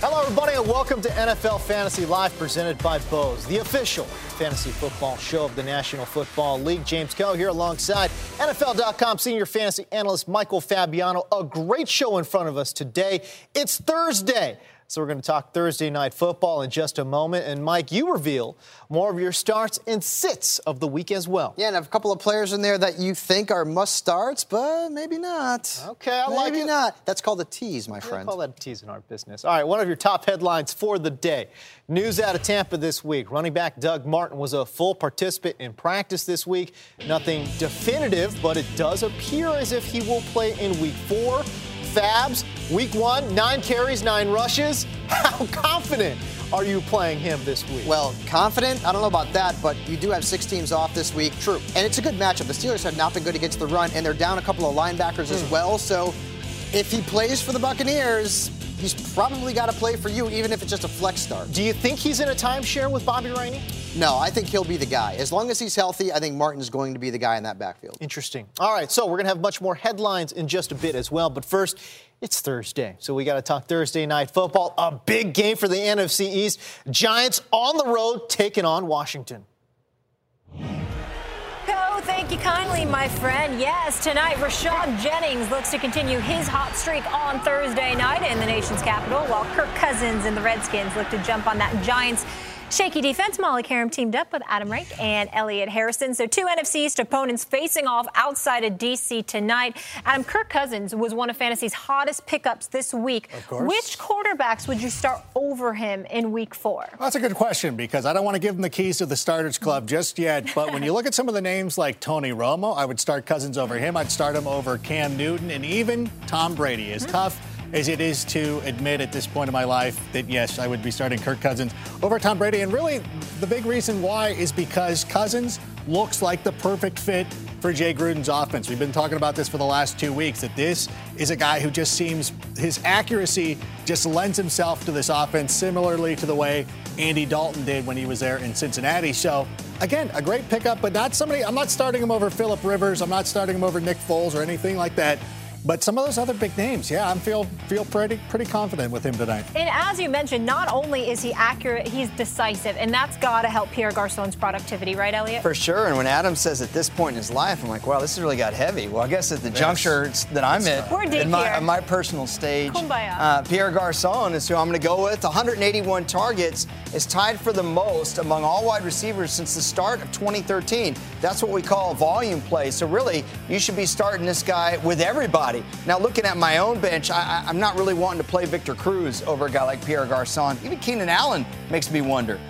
Hello, everybody, and welcome to NFL Fantasy Live presented by Bose, the official fantasy football show of the National Football League. James Koh here alongside NFL.com senior fantasy analyst Michael Fabiano. A great show in front of us today. It's Thursday. So we're going to talk Thursday night football in just a moment. And Mike, you reveal more of your starts and sits of the week as well. Yeah, and I have a couple of players in there that you think are must starts, but maybe not. Okay, I maybe like it. Maybe not. That's called a tease, my friend. We call that a tease in our business. All right, one of your top headlines for the day. News out of Tampa this week. Running back Doug Martin was a full participant in practice this week. Nothing definitive, but it does appear as if he will play in week four. Fabs, week one, nine carries, nine rushes. How confident are you playing him this week? Well, confident? I don't know about that, but you do have six teams off this week. True. And it's a good matchup. The Steelers have not been good against the run, and they're down a couple of linebackers mm. as well. So if he plays for the Buccaneers, he's probably got to play for you, even if it's just a flex start. Do you think he's in a timeshare with Bobby Rainey? No, I think he'll be the guy. As long as he's healthy, I think Martin's going to be the guy in that backfield. Interesting. All right, so we're going to have much more headlines in just a bit as well. But first, it's Thursday, so we got to talk Thursday night football. A big game for the NFC East. Giants on the road taking on Washington. Thank you kindly, my friend. Yes, tonight Rashad Jennings looks to continue his hot streak on Thursday night in the nation's capital, while Kirk Cousins and the Redskins look to jump on that Giants Shaky defense. Molly Qerim teamed up with Adam Rank and Elliot Harrison. So two NFC East opponents facing off outside of DC tonight. Adam Kirk Cousins was one of fantasy's hottest pickups this week. Of course. Which quarterbacks would you start over him in week four? Well, that's a good question because I don't want to give him the keys to the starters club just yet. But when you look at some of the names like Tony Romo, I would start Cousins over him. I'd start him over Cam Newton and even Tom Brady. Is mm-hmm. tough as it is to admit at this point in my life that yes, I would be starting Kirk Cousins over Tom Brady. And really, the big reason why is because Cousins looks like the perfect fit for Jay Gruden's offense. We've been talking about this for the last two weeks that this is a guy who just seems his accuracy just lends himself to this offense similarly to the way Andy Dalton did when he was there in Cincinnati. So again, a great pickup, but not somebody. I'm not starting him over Philip Rivers. I'm not starting him over Nick Foles or anything like that. But some of those other big names, yeah, I feel feel pretty pretty confident with him tonight. And as you mentioned, not only is he accurate, he's decisive, and that's got to help Pierre Garcon's productivity, right, Elliot? For sure. And when Adam says at this point in his life, I'm like, wow, this has really got heavy. Well, I guess at the yes. juncture that I'm at, We're deep in my, here. my personal stage, uh, Pierre Garcon is who I'm going to go with. 181 targets is tied for the most among all wide receivers since the start of 2013. That's what we call volume play. So really, you should be starting this guy with everybody. Now, looking at my own bench, I, am not really wanting to play Victor Cruz over a guy like Pierre Garcon. Even Keenan Allen makes me wonder.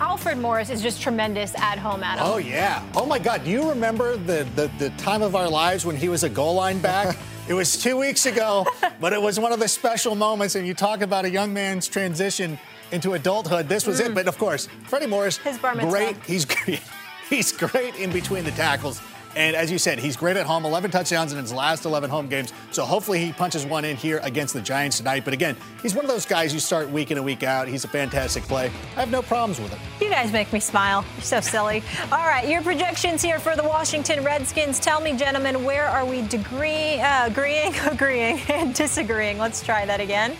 Alfred Morris is just tremendous at home, Adam. Oh, yeah. Oh, my God. Do you remember the, the, the time of our lives when he was a goal line back? it was two weeks ago, but it was one of the special moments. And you talk about a young man's transition into adulthood. This was mm. it. But of course, Freddie Morris, His bar great. He's great. He's great in between the tackles. And as you said, he's great at home, 11 touchdowns in his last 11 home games. So hopefully he punches one in here against the Giants tonight. But again, he's one of those guys you start week in and week out. He's a fantastic play. I have no problems with him. You guys make me smile. You're so silly. All right, your projections here for the Washington Redskins. Tell me, gentlemen, where are we degree, uh, agreeing, agreeing, and disagreeing? Let's try that again.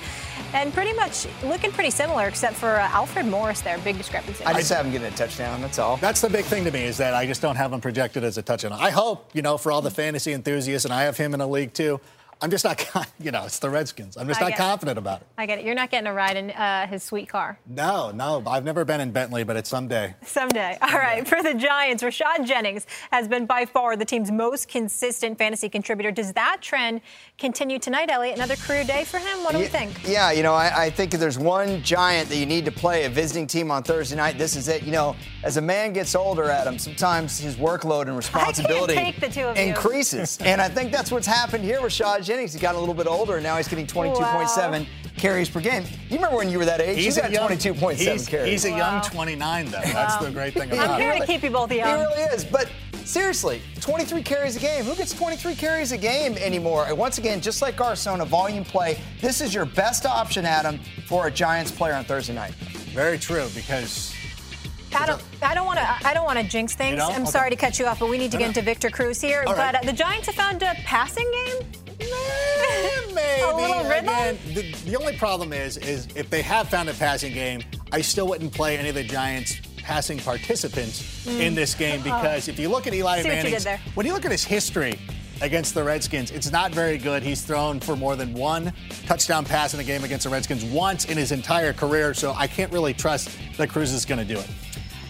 And pretty much looking pretty similar, except for uh, Alfred Morris there. Big discrepancy. I just have him getting a touchdown. That's all. That's the big thing to me is that I just don't have him projected as a touchdown. I hope, you know, for all the fantasy enthusiasts, and I have him in a league too. I'm just not, you know, it's the Redskins. I'm just I not get it. confident about it. I get it. You're not getting a ride in uh, his sweet car. No, no, I've never been in Bentley, but it's someday. Someday. All right. For the Giants, Rashad Jennings has been by far the team's most consistent fantasy contributor. Does that trend continue tonight, Elliot? Another career day for him? What do we think? Yeah, you know, I, I think if there's one giant that you need to play a visiting team on Thursday night, this is it. You know, as a man gets older, Adam, sometimes his workload and responsibility take the two of you. increases. and I think that's what's happened here with Rashad Jennings. He got a little bit older, and now he's getting 22.7 carries per game. You remember when you were that age? He's, got 22.7 carries. He's a young 29, though. That's the great thing about I'm him. here to keep you both young. He really is. But seriously, 23 carries a game. Who gets 23 carries a game anymore? And once again, just like Garcon, a volume play. This is your best option, Adam, for a Giants player on Thursday night. Very true, because I don't. I don't want to. I don't want to jinx things. don't? I'm Okay. sorry to cut you off, but we need to get into Victor Cruz here. All but right. uh, the Giants have found a passing game. Maybe A little rhythm? again. The, the only problem is, is if they have found a passing game, I still wouldn't play any of the Giants' passing participants mm. in this game because if you look at Eli. See what you Manning, when you look at his history against the Redskins, it's not very good. He's thrown for more than one touchdown pass in a game against the Redskins once in his entire career, so I can't really trust that Cruz is going to do it.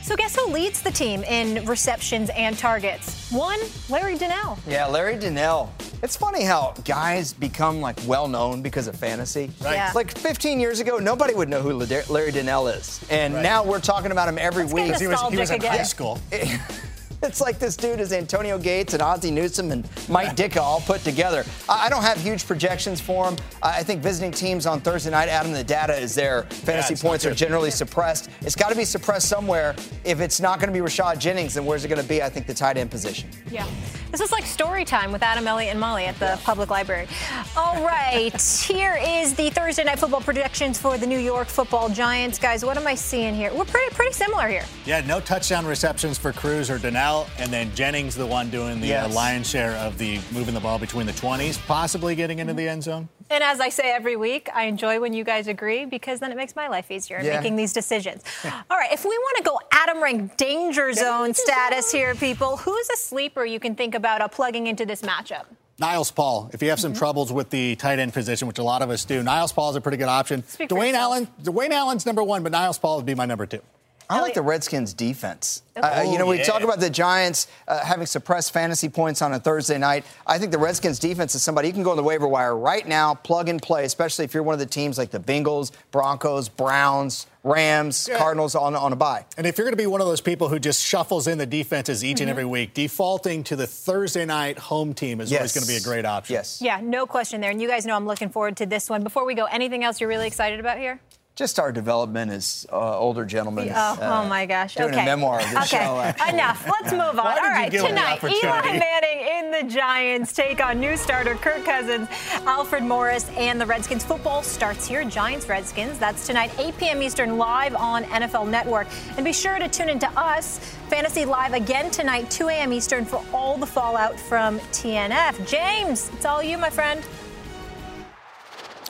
So guess who leads the team in receptions and targets? One, Larry Donnell. Yeah, Larry Donnell. It's funny how guys become like well known because of fantasy. Right. Yeah. Like 15 years ago, nobody would know who Larry Donnell is, and Right. now we're talking about him every get week. this He was, he was in Nostalgic high again. school. It's like this dude is Antonio Gates and Ozzie Newsome and Mike Ditka all put together. I I don't have huge projections for him. I I think visiting teams on Thursday night, Adam, the data is there. Fantasy it's not points are generally suppressed. It's got to be suppressed somewhere. If it's not going to be Rashad Jennings, then where's it going to be? I think the tight end position. Yeah. This is like story time with Adam, Elliot, and Molly at the public library. All right. here is the Thursday night football predictions for the New York football Giants. Guys, what am I seeing here? We're pretty pretty similar here. Yeah, no touchdown receptions for Cruz or Donnell, and then Jennings, the one doing the uh, lion's share of the moving the ball between the 20s, possibly getting into the end zone. And as I say every week, I enjoy when you guys agree because then it makes my life easier in Yeah. making these decisions. All right, if we want to go Adam rank danger zone status here, people, who's a sleeper you can think about uh, plugging into this matchup? Niles Paul, if you have some Mm-hmm. troubles with the tight end position, which a lot of us do, Niles Paul is a pretty good option. Speak Dwayne. Allen, Dwayne Allen's number one, but Niles Paul would be my number two. I like the Redskins' defense. Okay. Uh, you know, Oh, we yeah. talk about the Giants uh, having suppressed fantasy points on a Thursday night. I think the Redskins' defense is somebody you can go on the waiver wire right now, plug and play, especially if you're one of the teams like the Bengals, Broncos, Browns, Rams, Yeah. Cardinals on, on a bye. And if you're going to be one of those people who just shuffles in the defenses each and every week, defaulting to the Thursday night home team is always going to be a great option. Yes. Yeah, no question there. And you guys know I'm looking forward to this one. Before we go, anything else you're really excited about here? Just our development as uh, older gentlemen. Oh, uh, oh my gosh. Doing okay. a memoir of this okay. show. actually. Enough. Let's move on. All right. the Tonight, Eli? Manning in the Giants take on new starter Kirk Cousins, Alfred Morris, and the Redskins. Football starts here. Giants Redskins. That's tonight, 8 p.m. Eastern, live on NFL Network. And be sure to tune into us, Fantasy Live, again tonight, 2 a.m. Eastern, for all the fallout from TNF. James, it's all you, my friend.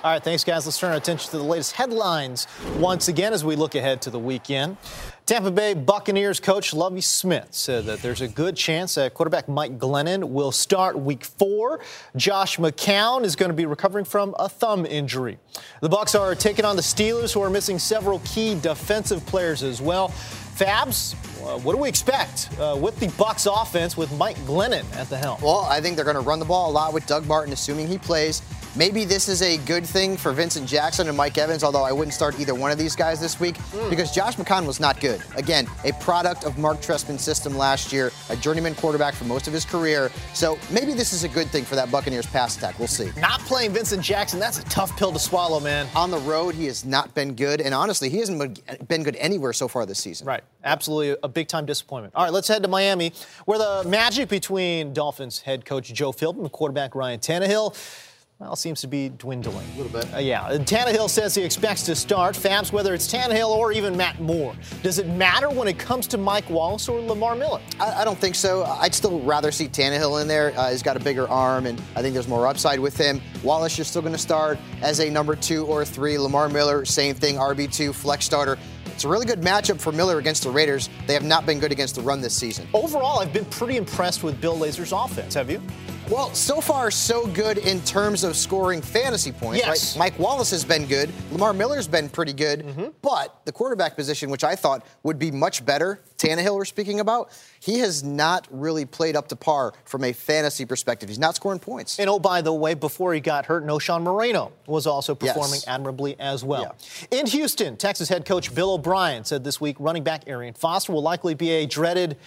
All right, thanks, guys. Let's turn our attention to the latest headlines once again as we look ahead to the weekend. Tampa Bay Buccaneers coach Lovie Smith said that there's a good chance that quarterback Mike Glennon will start week four. Josh McCown is going to be recovering from a thumb injury. The Bucks are taking on the Steelers, who are missing several key defensive players as well. Fabs, uh, what do we expect uh, with the Bucks offense with Mike Glennon at the helm? Well, I think they're going to run the ball a lot with Doug Martin, assuming he plays. Maybe this is a good thing for Vincent Jackson and Mike Evans, although I wouldn't start either one of these guys this week hmm. because Josh McCown was not good. Again, a product of Mark Trestman's system last year, a journeyman quarterback for most of his career. So maybe this is a good thing for that Buccaneers pass attack. We'll see. Not playing Vincent Jackson, that's a tough pill to swallow, man. On the road, he has not been good, and honestly, he hasn't been good anywhere so far this season. Right. Absolutely a big time disappointment. All right, let's head to Miami, where the magic between Dolphins head coach Joe Philbin and quarterback Ryan Tannehill well, seems to be dwindling. A little bit. Uh, yeah. Tannehill says he expects to start. Fabs, whether it's Tannehill or even Matt Moore. Does it matter when it comes to Mike Wallace or Lamar Miller? I, I don't think so. I'd still rather see Tannehill in there. Uh, he's got a bigger arm, and I think there's more upside with him. Wallace, you're still going to start as a number two or three. Lamar Miller, same thing, RB2, flex starter. It's a really good matchup for Miller against the Raiders. They have not been good against the run this season. Overall, I've been pretty impressed with Bill Lazor's offense. Have you? Well, so far, so good in terms of scoring fantasy points. Yes. Right? Mike Wallace has been good. Lamar Miller's been pretty good. Mm-hmm. But the quarterback position, which I thought would be much better, Tannehill we're speaking about, he has not really played up to par from a fantasy perspective. He's not scoring points. And oh, by the way, before he got hurt, Knowshon Moreno was also performing Yes. admirably as well. In Houston, Texas head coach Bill O'Brien said this week running back Arian Foster will likely be a dreaded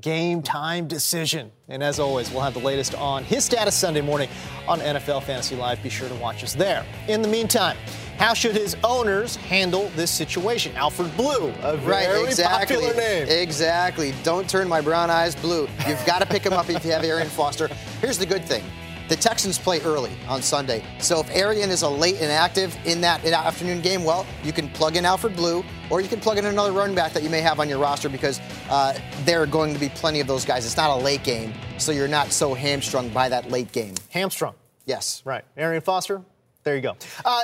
game time decision. And as always, we'll have the latest on his status Sunday morning on NFL Fantasy Live. Be sure to watch us there. In the meantime, how should his owners handle this situation? Alfred Blue, a Right, very exactly. popular name. Exactly. Don't turn my brown eyes blue. You've got to pick him up if you have Arian Foster. Here's the good thing. The Texans play early on Sunday. So if Arian is a late inactive in that in that afternoon game, well, you can plug in Alfred Blue or you can plug in another running back that you may have on your roster because uh, there are going to be plenty of those guys. It's not a late game, so you're not so hamstrung by that late game. Hamstrung. Yes. Right. Arian Foster, there you go. Uh,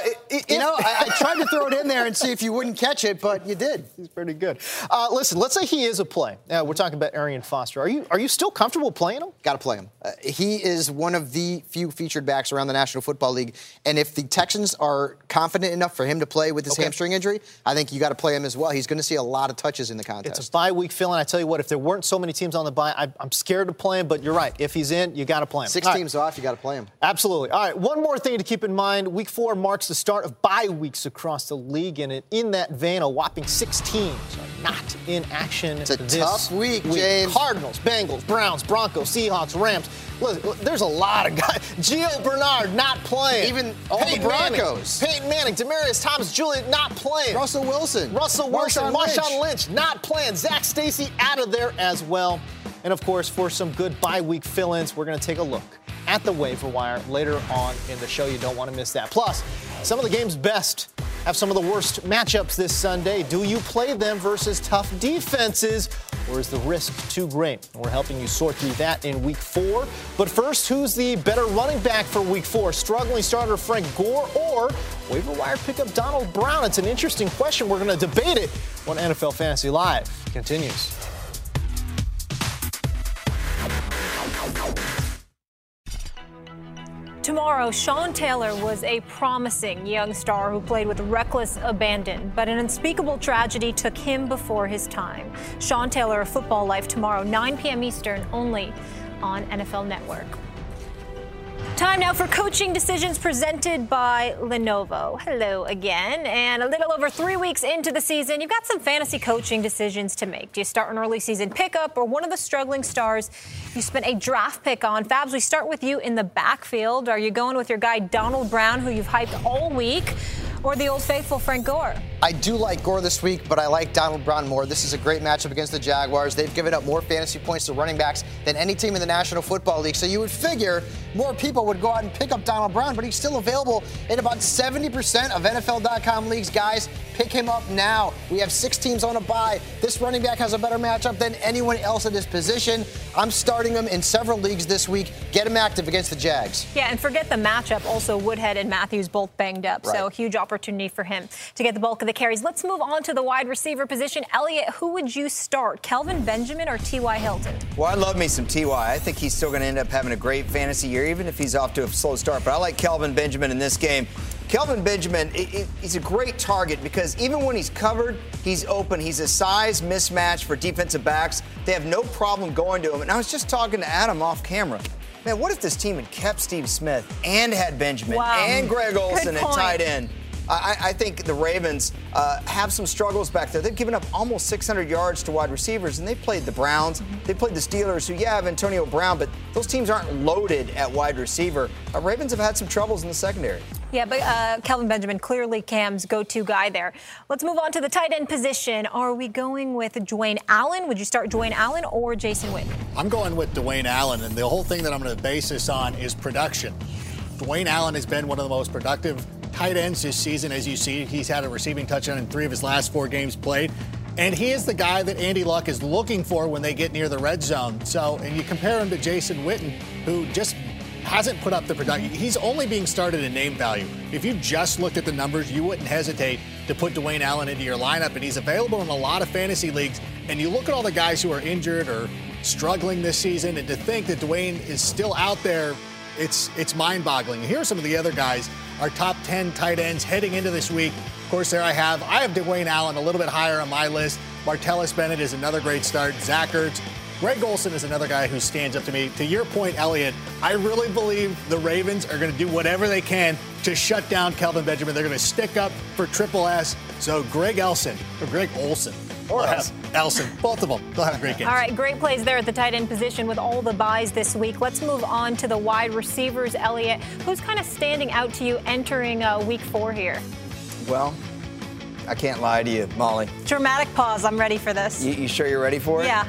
You know, I, I tried to throw it in there and see if you wouldn't catch it, but you did. He's pretty good. Uh, listen, let's say he is a play. Uh, we're talking about Arian Foster. Are you are you still comfortable playing him? Got to play him. Uh, he is one of the few featured backs around the National Football League, and if the Texans are confident enough for him to play with his Okay. hamstring injury, I think you got to play him as well. He's going to see a lot of touches in the contest. It's a bye week feeling. I tell you what, if there weren't so many teams on the bye, I, I'm scared to play him. But you're right. If he's in, you got to play him. Six All right. teams off, you got to play him. Absolutely. All right, one more thing to keep in mind. Week four marks the start of bye weeks across the league, and in- that vein, a whopping six teams are not in action It's a this tough week, James. Cardinals, Bengals, Browns, Broncos, Seahawks, Rams. Look, there's a lot of guys. Gio Bernard not playing. Even all the Peyton Manning, Broncos. Peyton Manning, Demaryius Thomas, Julian not playing. Russell Wilson. Russell Wilson, Marshawn Marshawn Lynch. Lynch. not playing. Zac Stacy out of there as well. And of course, for some good bye week fill ins, we're going to take a look at the waiver wire later on in the show. You don't want to miss that. Plus, some of the game's best have some of the worst matchups this Sunday. Do you play them versus tough defenses, or is the risk too great? We're helping you sort through that in week four. But first, who's the better running back for week four? Struggling starter Frank Gore or waiver wire pickup Donald Brown? It's an interesting question. We're going to debate it when NFL Fantasy Live continues. Tomorrow, Sean Taylor was a promising young star who played with reckless abandon, but an unspeakable tragedy took him before his time. Sean Taylor, football life tomorrow, 9 p.m. Eastern, only on NFL Network. Time now for coaching decisions presented by Lenovo. Hello again. And a little over three weeks into the season, you've got some fantasy coaching decisions to make. Do you start an early season pickup or one of the struggling stars you spent a draft pick on? Fabs, we start with you in the backfield. Are you going with your guy Donald Brown, who you've hyped all week, or the old faithful Frank Gore? I do like Gore this week, but I like Donald Brown more. This is a great matchup against the Jaguars. They've given up more fantasy points to running backs than any team in the National Football League. So you would figure more people would go out and pick up Donald Brown, but he's still available in about 70% of NFL.com leagues. Guys, pick him up now. We have six teams on a bye. This running back has a better matchup than anyone else at his position. I'm starting him in several leagues this week. Get him active against the Jags. Yeah, and forget the matchup. Also, Woodhead and Matthews both banged up, so huge opportunity for him to get the bulk of the carries. Let's move on to the wide receiver position. Elliot, who would you start, Kelvin Benjamin or T.Y. Hilton? Well, I love me some Ty. I think he's still going to end up having a great fantasy year, even if he's off to a slow start. But I like Kelvin Benjamin in this game. Kelvin Benjamin, he's a great target because even when he's covered, he's open. He's a size mismatch for defensive backs. They have no problem going to him. And I was just talking to Adam off camera. Man, what if this team had kept Steve Smith and had Benjamin Wow. and Greg Olsen at tight end? I, I think the Ravens uh, have some struggles back there. They've given up almost 600 yards to wide receivers, and they played the Browns. They played the Steelers, who, yeah, have Antonio Brown, but those teams aren't loaded at wide receiver. Uh, Ravens have had some troubles in the secondary. Yeah, but uh, Kelvin Benjamin, clearly Cam's go to guy there. Let's move on to the tight end position. Are we going with Dwayne Allen? Would you start Dwayne Allen or Jason Witten? I'm going with Dwayne Allen, and the whole thing that I'm going to base this on is production. Dwayne Allen has been one of the most productive tight ends this season, as you see. He's had a receiving touchdown in three of his last four games played. And he is the guy that Andy Luck is looking for when they get near the red zone. So, and you compare him to Jason Witten, who just hasn't put up the production. He's only being started in name value. If you just looked at the numbers, you wouldn't hesitate to put Dwayne Allen into your lineup, and he's available in a lot of fantasy leagues. And you look at all the guys who are injured or struggling this season, and to think that Dwayne is still out there, it's it's mind-boggling. Here are some of the other guys, our top 10 tight ends heading into this week. Of course, there I have. I have Dwayne Allen a little bit higher on my list. Martellus Bennett is another great start. Zach Ertz, Greg Olsen is another guy who stands up to me. To your point, Elliot, I really believe the Ravens are going to do whatever they can to shut down Kelvin Benjamin. They're going to stick up for Triple S. So Greg Elson, or Greg Olsen, or Elson, both of them, they'll have a great games. All right, great plays there at the tight end position with all the buys this week. Let's move on to the wide receivers, Elliot. Who's kind of standing out to you entering uh, week four here? Well, I can't lie to you, Molly. Dramatic pause. I'm ready for this. You, you sure you're ready for it? Yeah.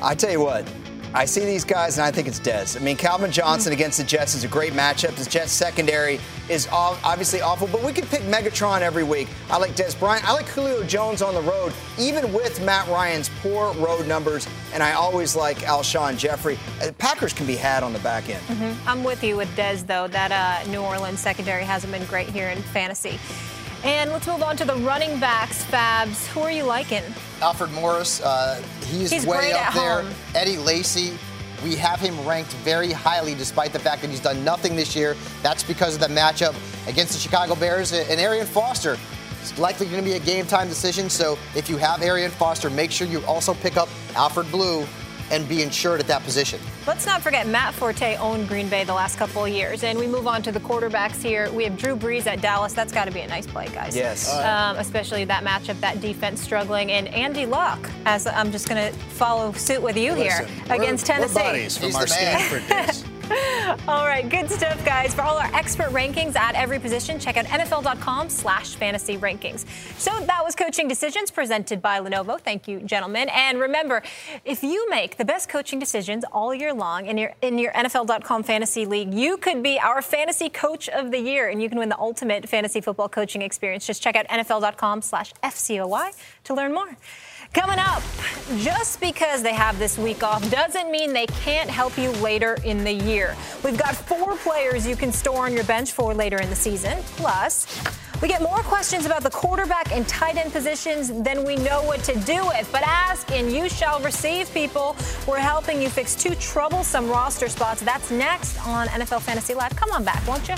I tell you what, I see these guys and I think it's Dez. I mean, Calvin Johnson mm-hmm. against the Jets is a great matchup. The Jets secondary is obviously awful, but we could pick Megatron every week. I like Dez Bryant. I like Julio Jones on the road, even with Matt Ryan's poor road numbers. And I always like Alshon Jeffery. Uh, Packers can be had on the back end. Mm-hmm. I'm with you with Dez, though. That uh, New Orleans secondary hasn't been great here in fantasy. And let's move on to the running backs, Fabs. Who are you liking? Alfred Morris, uh, he's, he's way up there. Home. Eddie Lacy, we have him ranked very highly despite the fact that he's done nothing this year. That's because of the matchup against the Chicago Bears and Arian Foster. It's likely going to be a game time decision, so if you have Arian Foster, make sure you also pick up Alfred Blue and be insured at that position. Let's not forget Matt Forte owned Green Bay the last couple of years. And we move on to the quarterbacks here. We have Drew Brees at Dallas. That's got to be a nice play, guys. Yes. Um, especially that matchup, that defense struggling. And Andy Luck, as I'm just going to follow suit with you Listen, here against Tennessee. We're buddies from He's our Stanford days. all right, good stuff, guys. For all our expert rankings at every position, check out NFL.com slash fantasy rankings. So that was Coaching Decisions presented by Lenovo. Thank you, gentlemen. And remember, if you make the best coaching decisions all year long in your in your NFL.com fantasy league, you could be our fantasy coach of the year and you can win the ultimate fantasy football coaching experience. Just check out NFL.com slash FCOY to learn more. Coming up, just because they have this week off doesn't mean they can't help you later in the year. We've got four players you can store on your bench for later in the season. Plus, we get more questions about the quarterback and tight end positions than we know what to do with. But ask and you shall receive, people. We're helping you fix two troublesome roster spots. That's next on NFL Fantasy Live. Come on back, won't you?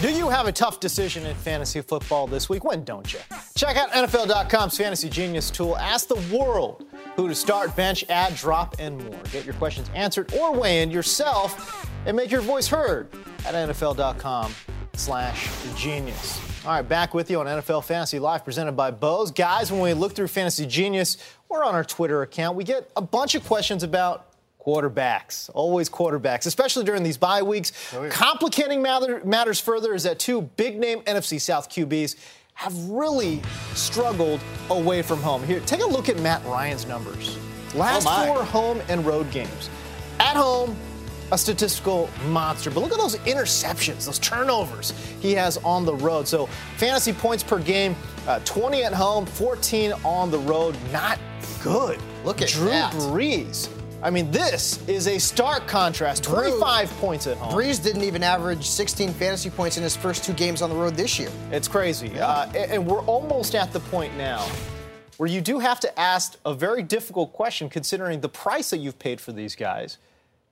Do you have a tough decision in fantasy football this week? When don't you? Check out NFL.com's Fantasy Genius tool. Ask the world who to start, bench, add, drop, and more. Get your questions answered or weigh in yourself and make your voice heard at NFL.com slash genius. All right, back with you on NFL Fantasy Live presented by Bose. Guys, when we look through Fantasy Genius, we're on our Twitter account. We get a bunch of questions about Quarterbacks, always quarterbacks, especially during these bye weeks. Oh, yeah. Complicating matter, matters further is that two big name NFC South QBs have really struggled away from home. Here, take a look at Matt Ryan's numbers. Last oh four home and road games. At home, a statistical monster. But look at those interceptions, those turnovers he has on the road. So fantasy points per game, uh, 20 at home, 14 on the road. Not good. Look at Drew that. Brees I mean, this is a stark contrast. 25 Brew, points at home. Brees didn't even average 16 fantasy points in his first two games on the road this year. It's crazy. Yeah. Uh, and we're almost at the point now where you do have to ask a very difficult question considering the price that you've paid for these guys.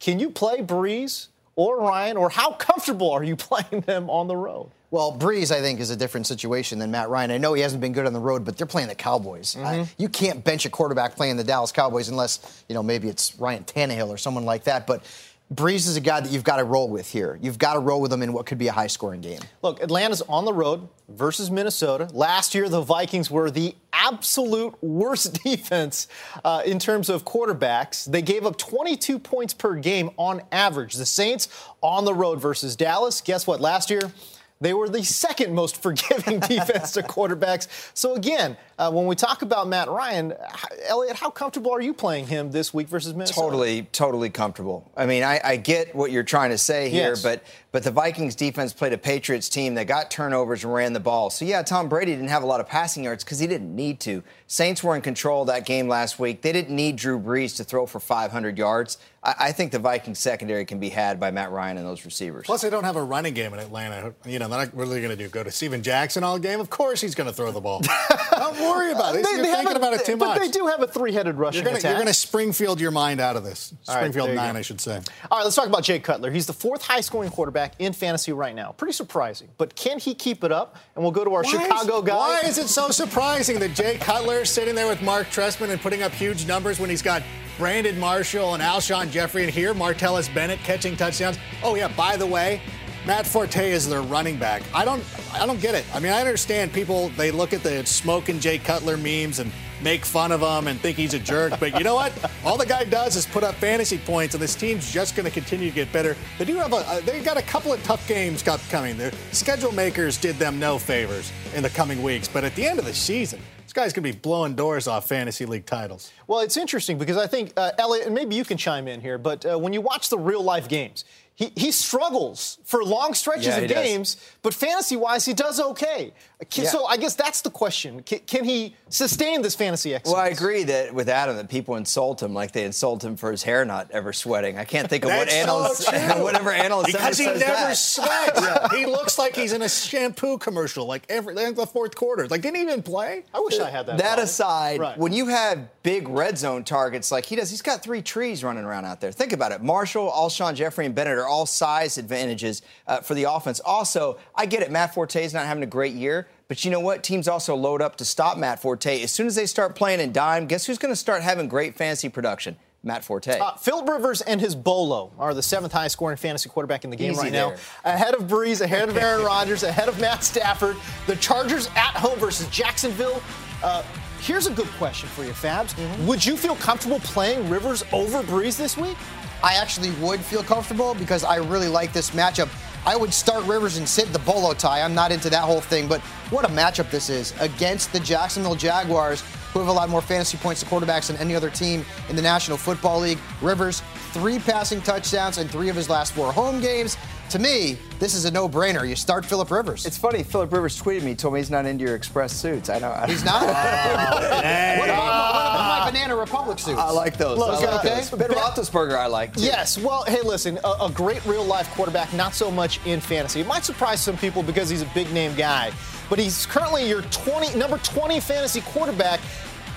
Can you play Brees or Ryan, or how comfortable are you playing them on the road? Well, Brees, I think, is a different situation than Matt Ryan. I know he hasn't been good on the road, but they're playing the Cowboys. Mm-hmm. I, you can't bench a quarterback playing the Dallas Cowboys unless, you know, maybe it's Ryan Tannehill or someone like that. But Brees is a guy that you've got to roll with here. You've got to roll with him in what could be a high scoring game. Look, Atlanta's on the road versus Minnesota. Last year, the Vikings were the absolute worst defense uh, in terms of quarterbacks. They gave up 22 points per game on average. The Saints on the road versus Dallas. Guess what? Last year, They were the second most forgiving defense to quarterbacks. So again, uh, when we talk about Matt Ryan, Elliot, how comfortable are you playing him this week versus Minnesota? Totally, totally comfortable. I mean, I, I get what you're trying to say here, Yes. but but the Vikings defense played a Patriots team that got turnovers and ran the ball. So yeah, Tom Brady didn't have a lot of passing yards because he didn't need to. Saints were in control of that game last week. They didn't need Drew Brees to throw for 500 yards. I, I think the Vikings secondary can be had by Matt Ryan and those receivers. Plus, they don't have a running game in Atlanta. You know, they're not really going to do go to Steven Jackson all game. Of course, he's going to throw the ball. worry about it. They- You're they thinking a- about it too much. but they do have a three-headed rushing You're gonna, attack. you're going to Springfield your mind out of this. All right, Springfield you nine. I should say. All right, let's talk about Jay Cutler. He's the fourth high scoring quarterback in fantasy right now. Pretty surprising, but can he keep it up? And we'll go to our Why Chicago is, guy. Why is it so surprising that Jay Cutler is sitting there with Mark Trestman and putting up huge numbers when he's got Brandon Marshall and Alshon Jeffery and here Martellus Bennett catching touchdowns? Oh yeah, by the way, Matt Forte is their running back. I don't I don't get it. I mean, I understand people they look at the smoking Jay Cutler memes and make fun of him and think he's a jerk, but you know what? All the guy does is put up fantasy points, and this team's just going to continue to get better. They do have a uh, they got a couple of tough games coming. The schedule makers did them no favors in the coming weeks, but at the end of the season, this guy's going to be blowing doors off fantasy league titles. Well, it's interesting because I think, uh, Elliot, and maybe you can chime in here, but uh, when you watch the real life games, he, he struggles for long stretches Yeah, of he does. games, but fantasy wise, he does okay. Can- Yeah. So I guess that's the question. Can, can he sustain this fantasy excellence? Well, I agree that with Adam that people insult him like they insult him for his hair not ever sweating. I can't think of what analyst, so whatever analyst Because he ever never says that. sweats. He looks like he's in a shampoo commercial, like every like the fourth quarter. Like didn't he even play. I wish I had that. That problem. aside, Right. when you have big red zone targets like he does, he's got three trees running around out there. Think about it. Marshall, Alshon Jeffery, and Bennett are all size advantages uh, for the offense. Also, I get it. Matt Forte is not having a great year, but you know what? Teams also load up to stop Matt Forte. As soon as they start playing in dime, guess who's going to start having great fantasy production? Matt Forte. Uh, Philip Rivers and his Bolo are the seventh highest scoring fantasy quarterback in the game Easy right now. Ahead of Brees, ahead of Aaron Rodgers, ahead of Matt Stafford. The Chargers at home versus Jacksonville. Uh, here's a good question for you, Fabs. Mm-hmm. Would you feel comfortable playing Rivers over Brees this week? I actually would feel comfortable because I really like this matchup. I would start Rivers and sit the bolo tie. I'm not into that whole thing, but what a matchup this is against the Jacksonville Jaguars, who have a lot more fantasy points to quarterbacks than any other team in the National Football League. Rivers, three passing touchdowns in three of his last four home games. To me, this is a no-brainer. You start Philip Rivers. It's funny. Philip Rivers tweeted me, told me he's not into your express suits. I know. He's not. what about, what about my Banana Republic suits? I like those. Look, I like okay. those. Ben Roethlisberger, I like. Too. Yes. Well, hey, listen, a, a great real life quarterback, not so much in fantasy. It might surprise some people because he's a big name guy, but he's currently your 20 number 20 fantasy quarterback.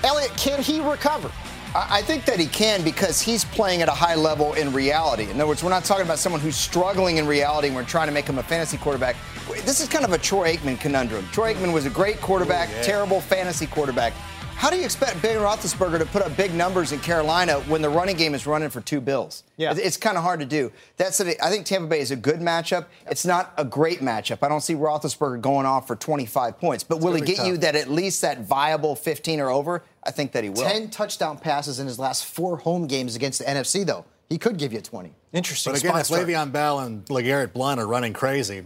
Elliot, can he recover? I think that he can because he's playing at a high level in reality. In other words, we're not talking about someone who's struggling in reality and we're trying to make him a fantasy quarterback. This is kind of a Troy Aikman conundrum. Troy Aikman was a great quarterback, terrible fantasy quarterback. How do you expect Ben Roethlisberger to put up big numbers in Carolina when the running game is running for two bills? Yeah. It's kind of hard to do. That's it. I think Tampa Bay is a good matchup. It's not a great matchup. I don't see Roethlisberger going off for 25 points, but will he gonna be get you that at least that viable 15 or over? I think that he will. 10 touchdown passes in his last four home games against the NFC, though. He could give you 20. Interesting. But again, spot if. Le'Veon Bell and LeGarrette Blunt are running crazy,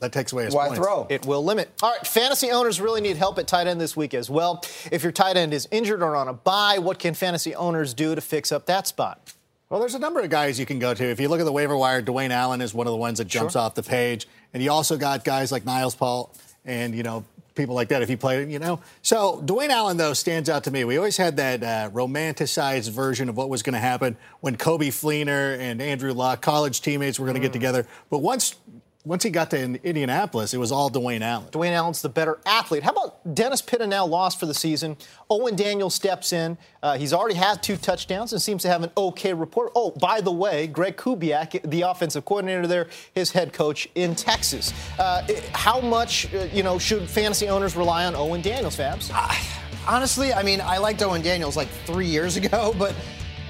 that takes away his Why points. throw? It will limit. All right, fantasy owners really need help at tight end this week as well. If your tight end is injured or on a bye, what can fantasy owners do to fix up that spot? Well, there's a number of guys you can go to. If you look at the waiver wire, Dwayne Allen is one of the ones that jumps off the page. And you also got guys like Niles Paul and, you know, people like that if you play, them, you know. So Dwayne Allen, though, stands out to me. We always had that uh, romanticized version of what was going to happen when Coby Fleener and Andrew Luck, college teammates, were going to get together. But once once he got to Indianapolis, it was all Dwayne Allen. Dwayne Allen's the better athlete. How about Dennis Pitta now lost for the season? Owen Daniel steps in. Uh, he's already had two touchdowns and seems to have an okay report. Oh, by the way, Greg Kubiak, the offensive coordinator there, his head coach in Texas. Uh, how much, uh, you know, should fantasy owners rely on Owen Daniels, Fabs? Honestly, I mean, I liked Owen Daniels like three years ago, but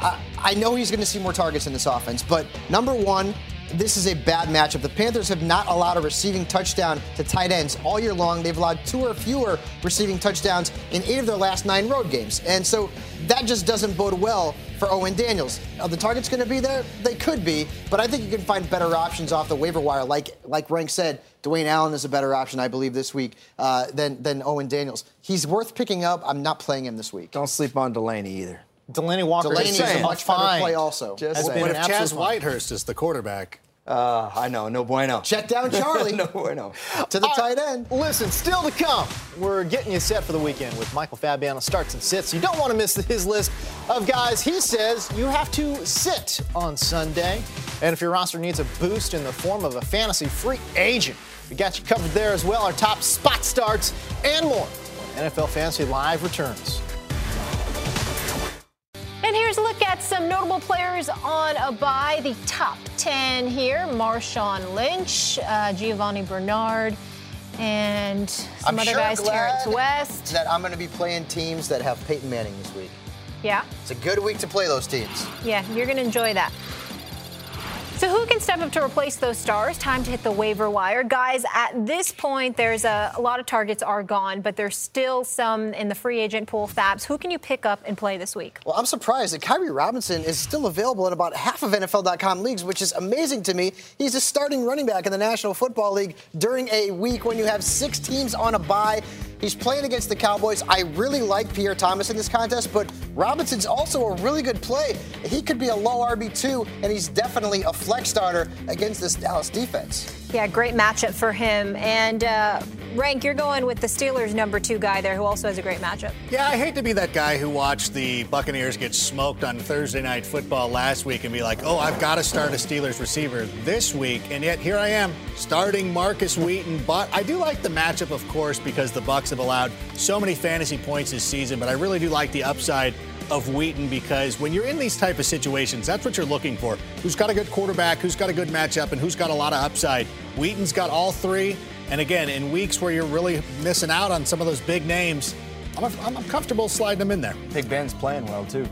I, I know he's going to see more targets in this offense. But number one, this is a bad matchup. The Panthers have not allowed a receiving touchdown to tight ends all year long. They've allowed two or fewer receiving touchdowns in eight of their last nine road games. And so that just doesn't bode well for Owen Daniels. Are the targets going to be there? They could be, but I think you can find better options off the waiver wire. Like like Rank said, Dwayne Allen is a better option, I believe, this week uh, than than Owen Daniels. He's worth picking up. I'm not playing him this week. Don't sleep on Delanie either. Delanie Walker Delanie is is a a much fine. better play also. Just Has saying. been What if Chaz. Whitehurst is the quarterback? Uh, I know, no bueno. Check down Charlie no bueno. to the All right, tight end. Listen, still to come. We're getting you set for the weekend with Michael Fabiano starts and sits. You don't want to miss his list of guys he says you have to sit on Sunday. And if your roster needs a boost in the form of a fantasy free agent, we got you covered there as well. Our top spot starts and more when NFL Fantasy Live returns. And here's a look at some notable players on a bye. The top 10 here Marshawn Lynch, uh, Giovanni Bernard, and some I'm other sure guys, Terrance West. That I'm going to be playing teams that have Peyton Manning this week. Yeah, It's a good week to play those teams. yeah, you're going to enjoy that. So, who can step up to replace those stars? Time to hit the waiver wire. Guys, at this point, there's a, a lot of targets are gone, but there's still some in the free agent pool, Fabs. Who can you pick up and play this week? Well, I'm surprised that Khiry Robinson is still available in about half of NFL.com leagues, which is amazing to me. He's a starting running back in the National Football League during a week when you have six teams on a bye. He's playing against the Cowboys. I really like Pierre Thomas in this contest, but Robinson's also a really good play. He could be a low RB2, and he's definitely a flex starter against this Dallas defense. Yeah, great matchup for him. And uh, Rank, you're going with the Steelers' number two guy there, who also has a great matchup. Yeah, I hate to be that guy who watched the Buccaneers get smoked on Thursday night football last week and be like, oh, I've got to start a Steelers receiver this week. And yet here I am starting Markus Wheaton. But I do like the matchup, of course, because the Bucks have allowed so many fantasy points this season. But I really do like the upside of Wheaton because when you're in these type of situations, that's what you're looking for. Who's got a good quarterback, who's got a good matchup, and who's got a lot of upside. Wheaton's got all three. And again, in weeks where you're really missing out on some of those big names, I'm, I'm comfortable sliding them in there. Big Ben's playing well too.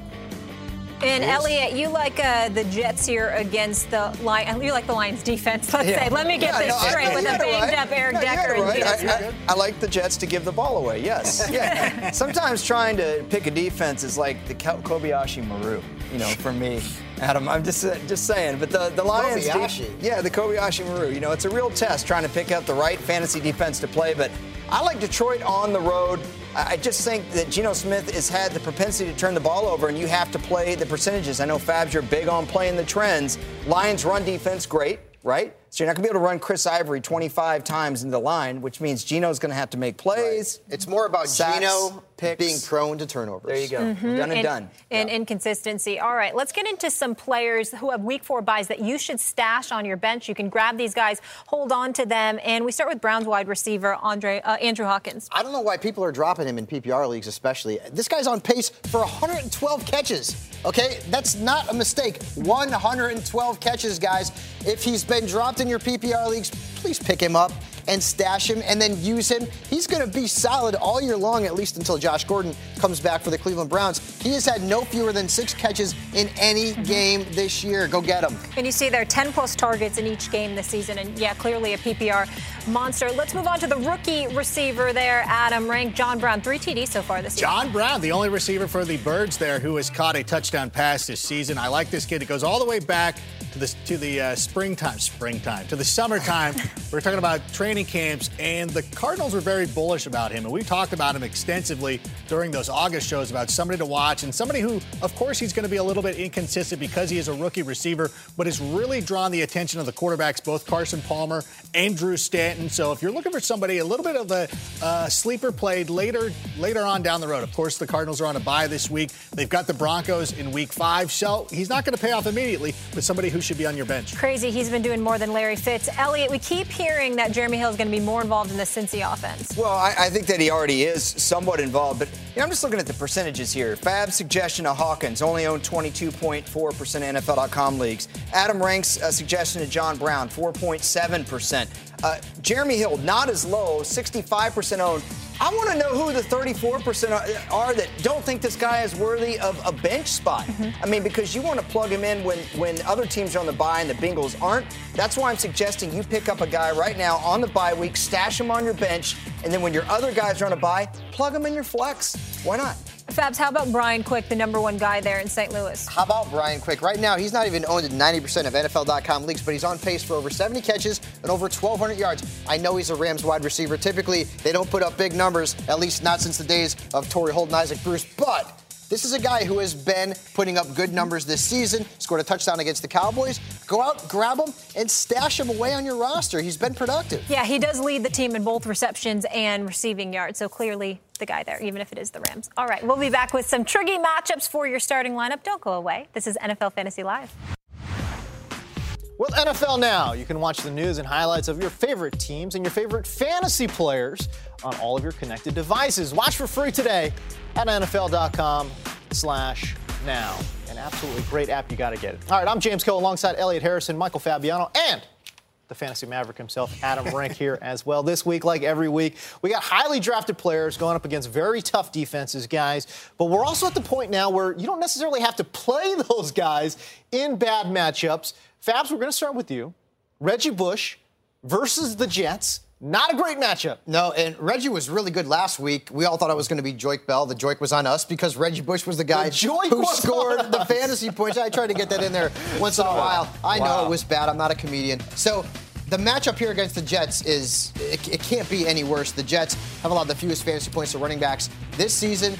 And Elliot, you like uh, the Jets here against the Lions. You like the Lions defense, let's say. Let me get Yeah, this no, straight you with a banged right. up Eric No, Decker it and right. Geno I, I, I like the Jets to give the ball away. Yes. Yeah. Sometimes trying to pick a defense is like the Kobayashi Maru. You know, for me, Adam. I'm just just saying. But the the Lions. de- Kobayashi? yeah, the Kobayashi Maru. You know, it's a real test trying to pick out the right fantasy defense to play. But I like Detroit on the road. I just think that Geno Smith has had the propensity to turn the ball over, and you have to play the percentages. I know Fabs, you're big on playing the trends. Lions run defense, great, right? So you're not going to be able to run Chris Ivory 25 times into the line, which means Geno's going to have to make plays. It's more about Sacks, Gino picks. being prone to turnovers. There you go. Mm-hmm. Done and, and, done. And inconsistency. All right, let's get into some players who have week four buys that you should stash on your bench. You can grab these guys, hold on to them, and we start with Browns wide receiver Andre uh, Andrew Hawkins. I don't know why people are dropping him in PPR leagues, especially. This guy's on pace for 112 catches. Okay, that's not a mistake. 112 catches, guys. If he's been dropped in your PPR leagues, please pick him up and stash him and then use him. He's going to be solid all year long, at least until Josh Gordon comes back for the Cleveland Browns. He has had no fewer than six catches in any mm-hmm. game this year. Go get him. And you see there are 10 plus targets in each game this season, and yeah, clearly a PPR monster. Let's move on to the rookie receiver there, Adam Rank. John Brown, three TDs so far this year. John Brown, the only receiver for the Birds there who has caught a touchdown pass this season. I like this kid. It goes all the way back to the to the uh, springtime, springtime, to the summertime. We're talking about training camps, and the Cardinals were very bullish about him, and we talked about him extensively during those August shows about somebody to watch and somebody who, of course, he's going to be a little bit inconsistent because he is a rookie receiver, but has really drawn the attention of the quarterbacks, both Carson Palmer and Drew Stanton. So if you're looking for somebody a little bit of a uh, sleeper played later later on down the road, of course, the Cardinals are on a bye this week. They've got the Broncos in Week Five, so he's not going to pay off immediately, but somebody who should be on your bench. Crazy, he's been doing more than Larry Fitz. Elliot, we keep hearing that Jeremy Hill is going to be more involved in the Cincy offense. Well, I, I think that he already is somewhat involved, but you know, I'm just looking at the percentages here. Fab's suggestion of Hawkins only owned 22.4% NFL.com leagues. Adam Rank's uh, suggestion to John Brown 4.7%. Uh, Jeremy Hill not as low, 65% owned, I want to know who the 34% are, are, that don't think this guy is worthy of a bench spot. Mm-hmm. I mean, because you want to plug him in when, when other teams are on the bye and the Bengals aren't. That's why I'm suggesting you pick up a guy right now on the bye week, stash him on your bench, and then when your other guys are on a bye, plug him in your flex. Why not? Fabs, how about Brian Quick, the number one guy there in St. Louis? How about Brian Quick? Right now, he's not even owned in 90% of NFL.com leagues, but he's on pace for over 70 catches and over 1,200 yards. I know he's a Rams wide receiver. Typically, they don't put up big numbers, at least not since the days of Torry Holt and Isaac Bruce, but this is a guy who has been putting up good numbers this season, scored a touchdown against the Cowboys. Go out, grab him, and stash him away on your roster. He's been productive. Yeah, he does lead the team in both receptions and receiving yards, so clearly the guy there, even if it is the Rams. All right, we'll be back with some tricky matchups for your starting lineup. Don't go away. This is NFL Fantasy Live. With NFL Now, you can watch the news and highlights of your favorite teams and your favorite fantasy players on all of your connected devices. Watch for free today at NFL.com slash now. An absolutely great app. You got to get it. All right, I'm James Koh alongside Elliot Harrison, Michael Fabiano, and the fantasy maverick himself, Adam Rank, here as well. This week, like every week, we got highly drafted players going up against very tough defenses, guys. But we're also at the point now where you don't necessarily have to play those guys in bad matchups. Fabs, we're going to start with you. Reggie Bush versus the Jets. Not a great matchup. No, and Reggie was really good last week. We all thought it was going to be Joique Bell. The joke was on us because Reggie Bush was the guy the who scored the fantasy points. I tried to get that in there once in a while. I wow. know it was bad. I'm not a comedian. So the matchup here against the Jets is it, it, can't be any worse. The Jets have allowed the fewest fantasy points to running backs this season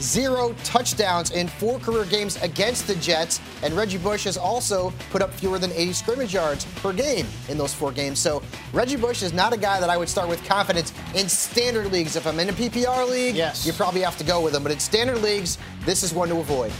zero touchdowns in four career games against the Jets. And Reggie Bush has also put up fewer than 80 scrimmage yards per game in those four games. So Reggie Bush is not a guy that I would start with confidence in standard leagues. If I'm in a PPR league, yes. you probably have to go with him. But in standard leagues, this is one to avoid.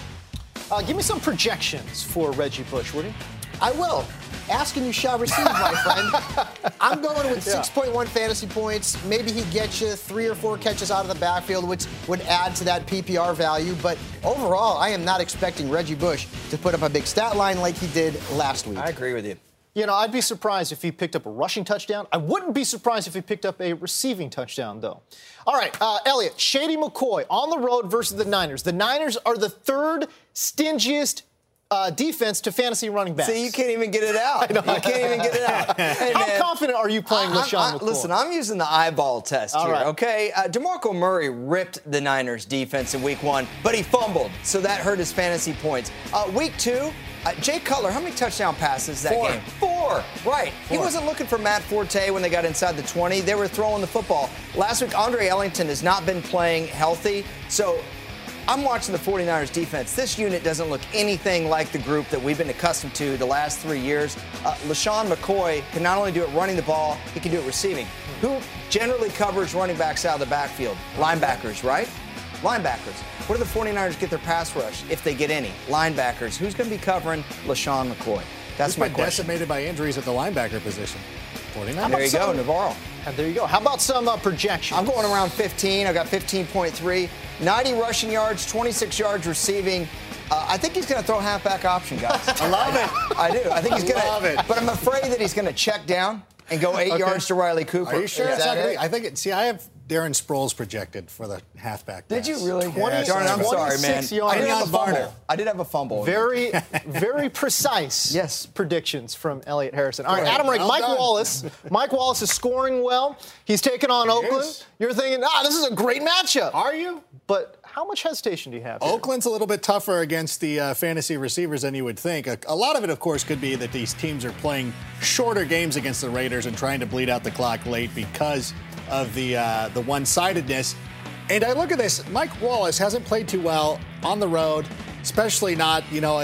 Uh, give me some projections for Reggie Bush, would you? I will. Asking you shall receive, my friend. I'm going with 6.1 fantasy points. Maybe he gets you three or four catches out of the backfield, which would add to that PPR value. But overall, I am not expecting Reggie Bush to put up a big stat line like he did last week. I agree with you. You know, I'd be surprised if he picked up a rushing touchdown. I wouldn't be surprised if he picked up a receiving touchdown, though. All right, uh, Elliot, Shady McCoy on the road versus the Niners. The Niners are the third stingiest uh, defense to fantasy running backs. See, you can't even get it out. You can't even get it out. Hey, How man, confident are you playing with Sean Listen, I'm using the eyeball test All here, right. okay? Uh, DeMarco Murray ripped the Niners defense in week one, but he fumbled, so that hurt his fantasy points. Uh, week two, uh, Jay Cutler, how many touchdown passes that Four. game? Four. Right. Four. He wasn't looking for Matt Forte when they got inside the 20. They were throwing the football. Last week, Andre Ellington has not been playing healthy. So I'm watching the 49ers defense. This unit doesn't look anything like the group that we've been accustomed to the last three years. Uh, LeSean McCoy can not only do it running the ball, he can do it receiving. Who generally covers running backs out of the backfield? Linebackers, right? Linebackers. Where do the 49ers get their pass rush, if they get any? Linebackers. Who's going to be covering LeSean McCoy? That's Who's my been question. decimated by injuries at the linebacker position. 49ers. There you go, NaVorro. And there you go. How about some uh, projections? I'm going around 15. I got 15.3. 90 rushing yards, 26 yards receiving. Uh, I think he's going to throw halfback option, guys. I love it. I do. I think he's going to. love it. But I'm afraid that he's going to check down and go eight okay. yards to Riley Cooper. Are you sure? Is that it? I think. It, see, I have Darren Sproles projected for the halfback. Did you really? Yes. Darn, I'm sorry, man. Yards. I did have a fumble. I did have a fumble. Very, very precise. yes. Predictions from Elliot Harrison. All right, Adam Rank, well Mike done. Wallace. Mike Wallace is scoring well. He's taking on he Oakland. Is. You're thinking, ah, this is a great matchup. Are you? But how much hesitation do you have? Here? Oakland's a little bit tougher against the uh, fantasy receivers than you would think. A, a, lot of it, of course, could be that these teams are playing shorter games against the Raiders and trying to bleed out the clock late because of the uh, the one-sidedness. And I look at this. Mike Wallace hasn't played too well on the road, especially not you know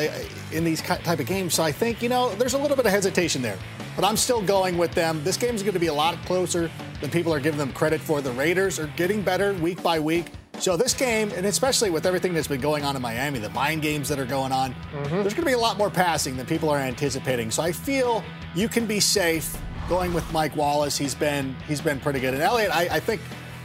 in these type of games. So I think you know there's a little bit of hesitation there. But I'm still going with them. This game is going to be a lot closer than people are giving them credit for. The Raiders are getting better week by week. So this game, and especially with everything that's been going on in Miami, the mind games that are going on, mm-hmm. there's going to be a lot more passing than people are anticipating. So I feel you can be safe going with Mike Wallace. He's been he's been pretty good. And Elliot, I, I think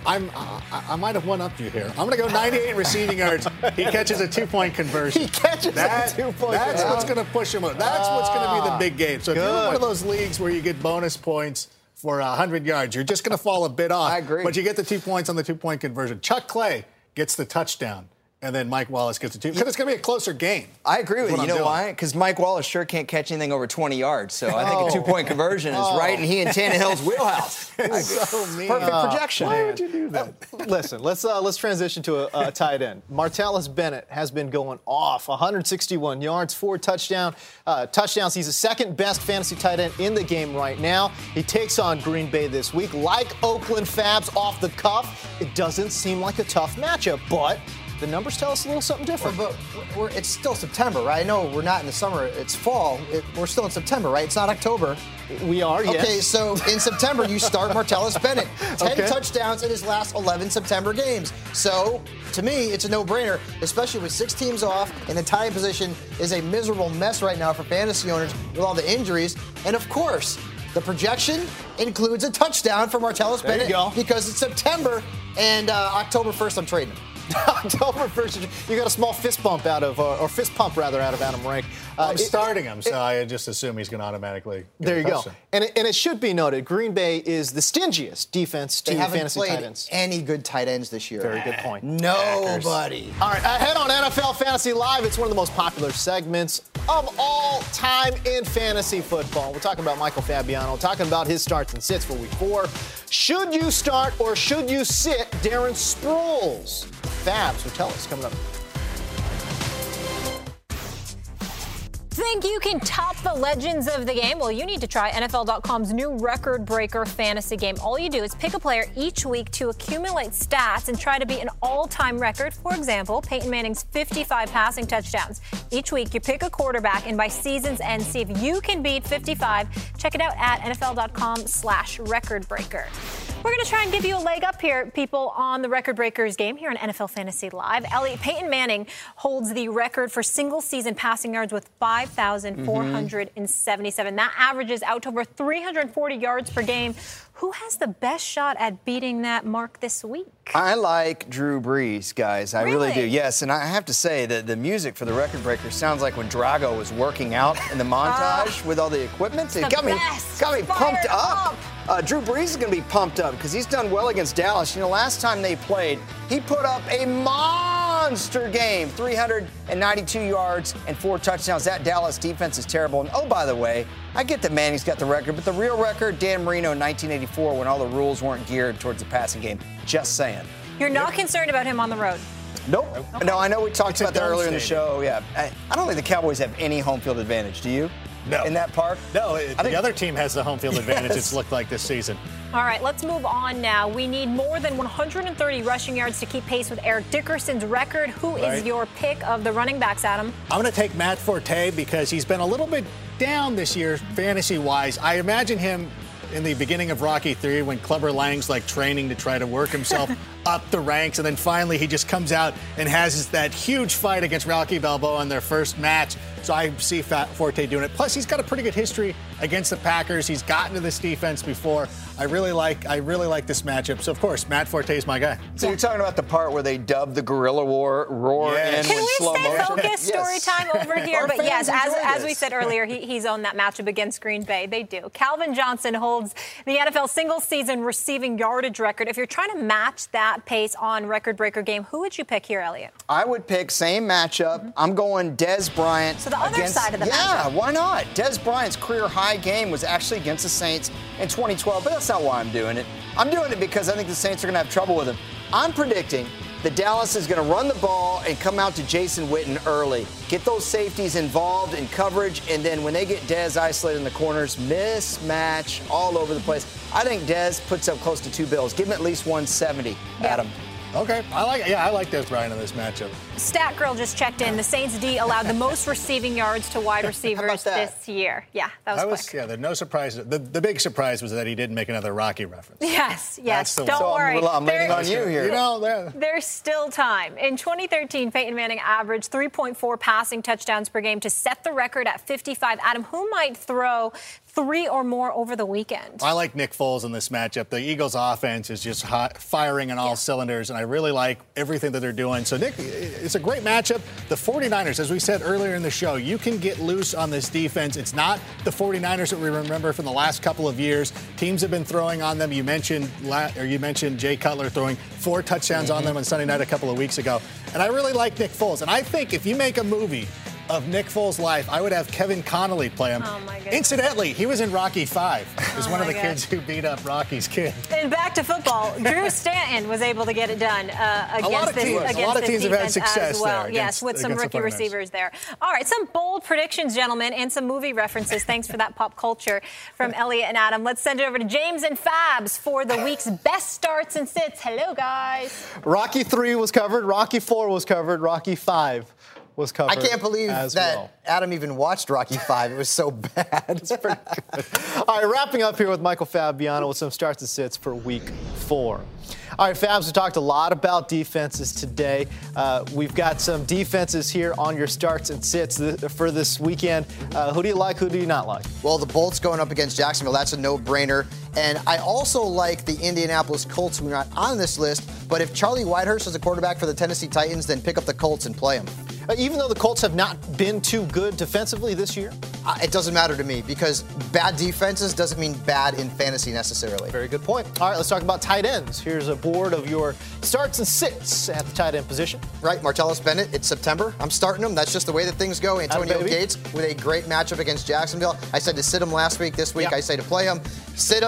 I'm I, I, might have one up you here. I'm going to go 98 receiving yards. He catches a two point conversion. He catches that, a two point. That's what's going to push him. Up. That's what's going to be the big ah, game. So good. if you're one of those leagues where you get bonus points for 100 yards. You're just going to fall a bit off. I agree. But you get the two points on the two point conversion. Chuck Clay gets the touchdown and then Mike Wallace gets a two. Because it's going to be a closer game. I agree with you. You know doing. why? Because Mike Wallace sure can't catch anything over 20 yards. So I think Oh. a two-point conversion is right, and he and Tannehill's wheelhouse. It's so mean. Perfect projection. Why would you do that? Listen, let's uh, let's transition to a, a tight end. Martellus Bennett has been going off. 161 yards, four touchdown uh, touchdowns. He's the second best fantasy tight end in the game right now. He takes on Green Bay this week, like Oakland Fabs off the cuff. It doesn't seem like a tough matchup, but the numbers tell us a little something different. But we're, it's still September, right? I know we're not in the summer. It's fall. It, we're still in September, right? It's not October. we are, yes. Okay, so in September you start Martellus Bennett. Ten Okay. touchdowns in his last 11 September games. So to me, it's a no-brainer, especially with six teams off, and the tie position is a miserable mess right now for fantasy owners with all the injuries. And of course, the projection includes a touchdown for Martellus There Bennett because it's September and uh, October 1st. I'm trading him. October 1st, you got a small fist bump out of, uh, or fist pump rather, out of Adam Rank. Uh, I'm it- starting him, so I just assume he's going to automatically. get There a you go. touchdown. And it, and it should be noted, Green Bay is the stingiest defense to They haven't fantasy played tight ends. any good tight ends this year. Very good point. Nobody. All right, ahead on NFL Fantasy Live, it's one of the most popular segments of all time in fantasy football. We're talking about Michael Fabiano, talking about his starts and sits for week four. Should you start or should you sit Darren Sproles? Fabs will tell us coming up. Think you can top the legends of the game? Well, you need to try NFL.com's new record breaker fantasy game. All you do is pick a player each week to accumulate stats and try to beat an all time record. For example, Peyton Manning's 55 passing touchdowns. Each week, you pick a quarterback, and by season's end, see if you can beat 55. Check it out at NFL.com slash record breaker. We're going to try and give you a leg up here, people, on the record breakers game here on NFL Fantasy Live. Elliot Peyton Manning holds the record for single season passing yards with 5,477. That averages out to over 340 yards per game. Who has the best shot at beating that mark this week? I like Drew Brees, guys. I really, do. Yes, and I have to say that the music for the record breaker sounds like when Drago was working out in the montage with all the equipment. It the got me, got me pumped up. up. Uh, Drew Brees is going to be pumped up because he's done well against Dallas. You know, last time they played, he put up a monster game 392 yards and four touchdowns. That Dallas defense is terrible. And oh, by the way, I get that Manning's got the record, but the real record, Dan Marino in 1984, when all the rules weren't geared towards the passing game. Just saying. You're not concerned about him on the road. Nope. No, I know we talked It's about that dome earlier in the show. Yeah. I, I don't think the Cowboys have any home field advantage. Do you? No. In that park? No, it- I the think- other team has the home field advantage. Yes. It's looked like this season. All right, let's move on now. We need more than 130 rushing yards to keep pace with Eric Dickerson's record. Who is Right. your pick of the running backs, Adam? I'm going to take Matt Forte because he's been a little bit down this year, fantasy wise. I imagine him in the beginning of Rocky 3 when Clubber Lang's like training to try to work himself up the ranks. And then finally he just comes out and has that huge fight against Rocky Balboa in their first match. So I see Forte doing it. Plus, he's got a pretty good history against the Packers. He's gotten to this defense before. I really like I really like this matchup. So of course, Matt Forte is my guy. So you're talking about the part where they dubbed the guerrilla war roar Yes. in Can we slow stay motion? focused story Yes. time over here? Our but yes, as, as we said earlier, he, he's on that matchup against Green Bay. They do. Calvin Johnson holds the NFL single season receiving yardage record. If you're trying to match that pace on record breaker game, who would you pick here, Elliot? I would pick same matchup. Mm-hmm. I'm going Dez Bryant. So the other against- side of the yeah, matchup. why not? Dez Bryant's career high game was actually against the Saints in 2012, but that's not why I'm doing it. I'm doing it because I think the Saints are going to have trouble with him. I'm predicting that Dallas is going to run the ball and come out to Jason Witten early, get those safeties involved in coverage, and then when they get Dez isolated in the corners, mismatch all over the place. I think Dez puts up close to two bills. Give him at least 170, Adam. Okay, I like yeah I like Dez Bryant in this matchup. Stat Girl just checked in. The Saints D allowed the most receiving yards to wide receivers this year. Yeah, that was That quick. was yeah. The no surprise. The, the big surprise was that he didn't make another Rocky reference. Yes, yes. That's the Don't one. So I'm, worry. I'm leaning on you here. You know, There's still time. In 2013, Peyton Manning averaged 3.4 passing touchdowns per game to set the record at 55. Adam, who might throw three or more over the weekend. I like Nick Foles in this matchup. The Eagles' offense is just hot, firing on all yeah. cylinders, and I really like everything that they're doing. So, Nick, it's a great matchup. The 49ers, as we said earlier in the show, you can get loose on this defense. It's not the 49ers that we remember from the last couple of years. Teams have been throwing on them. You mentioned, or you mentioned Jay Cutler throwing four touchdowns mm-hmm. on them on Sunday night a couple of weeks ago. And I really like Nick Foles. And I think if you make a movie of Nick Foles' life, I would have Kevin Connolly play him. Oh my. Incidentally, he was in Rocky Five. Is oh one of the God. kids who beat up Rocky's kid. And back to football, Drew Stanton was able to get it done uh, against this, teams, against a lot of teams have had success well. There yes, against, with some rookie receivers there. All right, some bold predictions, gentlemen, and some movie references. Thanks for that pop culture from Elliot and Adam. Let's send it over to James and Fabs for the week's best starts and sits. Hello, guys. Rocky three was covered. Rocky four was covered. Rocky five was covered. I can't believe that well. Adam even watched Rocky Five. It was so bad. it's pretty good. All right, wrapping up here with Michael Fabiano with some starts and sits for Week Four. All right, Fabs, we talked a lot about defenses today. Uh, we've got some defenses here on your starts and sits for this weekend. Uh, who do you like? Who do you not like? Well, the Bolts going up against Jacksonville. That's a no-brainer. And I also like the Indianapolis Colts, who are not on this list. But if Charlie Whitehurst is a quarterback for the Tennessee Titans, then pick up the Colts and play them. Uh, even though the Colts have not been too good defensively this year? Uh, it doesn't matter to me because bad defenses doesn't mean bad in fantasy necessarily. Very good point. All right, let's talk about tight ends. Here's a board of your starts and sits at the tight end position. Right, Martellus Bennett, it's September. I'm starting him. That's just the way that things go. Antonio Gates with a great matchup against Jacksonville. I said to sit him last week. This week, I say to play him. Sit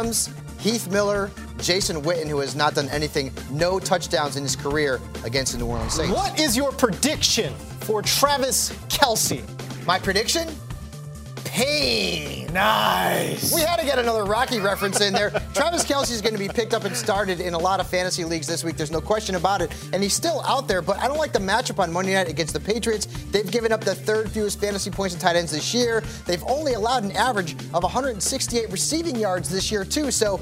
Heath Miller, Jason Witten, who has not done anything, no touchdowns in his career against the New Orleans Saints. What is your prediction for Travis Kelce? My prediction? Pain. Nice. We had to get another Rocky reference in there. Travis Kelce is going to be picked up and started in a lot of fantasy leagues this week. There's no question about it. And he's still out there, but I don't like the matchup on Monday night against the Patriots. They've given up the third fewest fantasy points in tight ends this year. They've only allowed an average of 168 receiving yards this year, too. So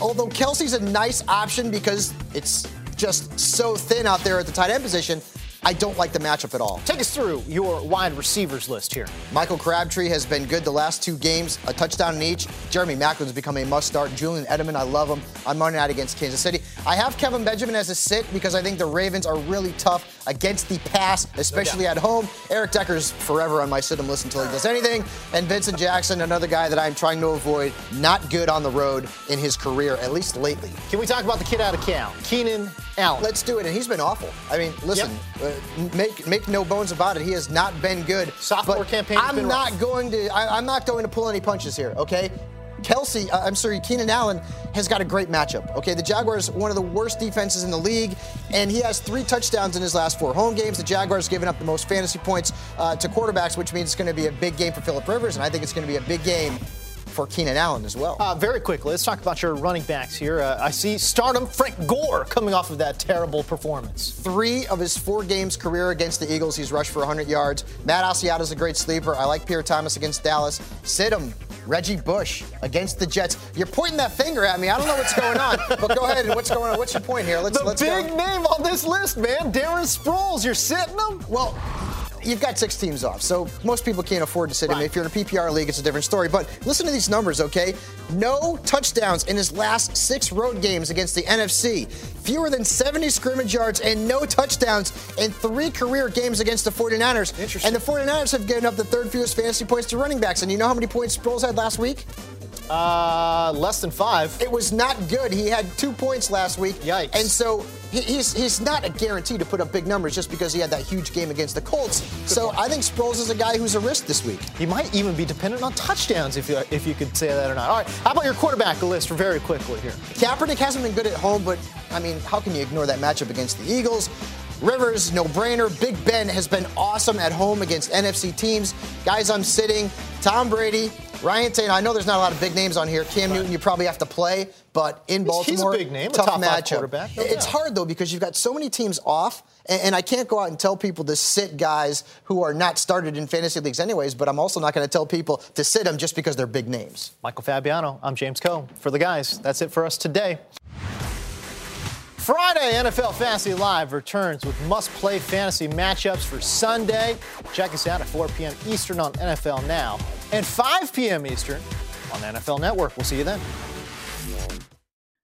although Kelce's a nice option because it's just so thin out there at the tight end position, I don't like the matchup at all. Take us through your wide receivers list here. Michael Crabtree has been good the last two games, a touchdown in each. Jeremy Maclin's become a must start. Julian Edelman, I love him on Monday night against Kansas City. I have Kelvin Benjamin as a sit because I think the Ravens are really tough against the pass, especially at home. Eric Decker's forever on my sit him list until he does anything. And Vincent Jackson, another guy that I'm trying to avoid, not good on the road in his career, at least lately. Can we talk about the kid out of Cal, Keenan Allen? Let's do it. And he's been awful. I mean, listen, yep. uh, make make no bones about it. He has not been good. Sophomore campaign. I'm not rough. going to. I, I'm not going to pull any punches here. Okay. Kelce, uh, I'm sorry, Keenan Allen has got a great matchup. Okay, the Jaguars, one of the worst defenses in the league, and he has three touchdowns in his last four home games. The Jaguars giving up the most fantasy points uh, to quarterbacks, which means it's going to be a big game for Philip Rivers, and I think it's going to be a big game for Keenan Allen as well. Uh, very quickly, let's talk about your running backs here. Uh, I see stardom Frank Gore coming off of that terrible performance. Three of his four games career against the Eagles, he's rushed for 100 yards. Matt Asiata's a great sleeper. I like Pierre Thomas against Dallas. Sit him. Reggie Bush against the Jets. You're pointing that finger at me. I don't know what's going on, but go ahead and what's going on? What's your point here? Let's the let's big go. name on this list, man. Darren Sproles. You're sitting him. Well, you've got six teams off, so most people can't afford to sit right. him. If you're in a PPR league, it's a different story. But listen to these numbers, okay? No touchdowns in his last six road games against the NFC. Fewer than 70 scrimmage yards and no touchdowns in three career games against the 49ers. Interesting. And the 49ers have given up the third fewest fantasy points to running backs. And you know how many points Sproles had last week? Uh, less than five. It was not good. He had two points last week. Yikes. And so he's he's not a guarantee to put up big numbers just because he had that huge game against the Colts. Good so point. I think Sproles is a guy who's a risk this week. He might even be dependent on touchdowns if you if you could say that or not. All right, how about your quarterback list very quickly here? Kaepernick hasn't been good at home, but I mean, how can you ignore that matchup against the Eagles? Rivers, no brainer. Big Ben has been awesome at home against NFC teams. Guys, I'm sitting. Tom Brady, Ryan Tannehill. I know there's not a lot of big names on here. Cam right. Newton, you probably have to play, but in Baltimore, he's a big name, tough top matchup. No oh, it's hard though because you've got so many teams off, and, I can't go out and tell people to sit guys who are not started in fantasy leagues anyways. But I'm also not going to tell people to sit them just because they're big names. Michael Fabiano, I'm James Koh for the guys. That's it for us today. Friday, NFL Fantasy Live returns with must play fantasy matchups for Sunday. Check us out at 4 p.m. Eastern on NFL Now and 5 p.m. Eastern on NFL Network. We'll see you then.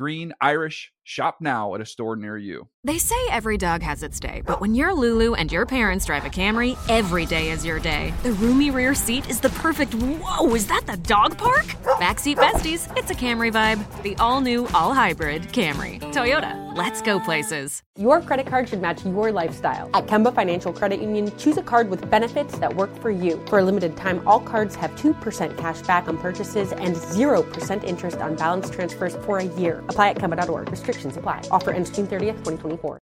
green, Irish. Shop now at a store near you. They say every dog has its day, but when you're Lulu and your parents drive a Camry, every day is your day. The roomy rear seat is the perfect. Whoa, is that the dog park? Backseat besties, it's a Camry vibe. The all new, all hybrid Camry. Toyota, let's go places. Your credit card should match your lifestyle. At Kemba Financial Credit Union, choose a card with benefits that work for you. For a limited time, all cards have 2% cash back on purchases and 0% interest on balance transfers for a year. Apply at Kemba.org. Restrictions apply. Offer ends June 30th, 2024.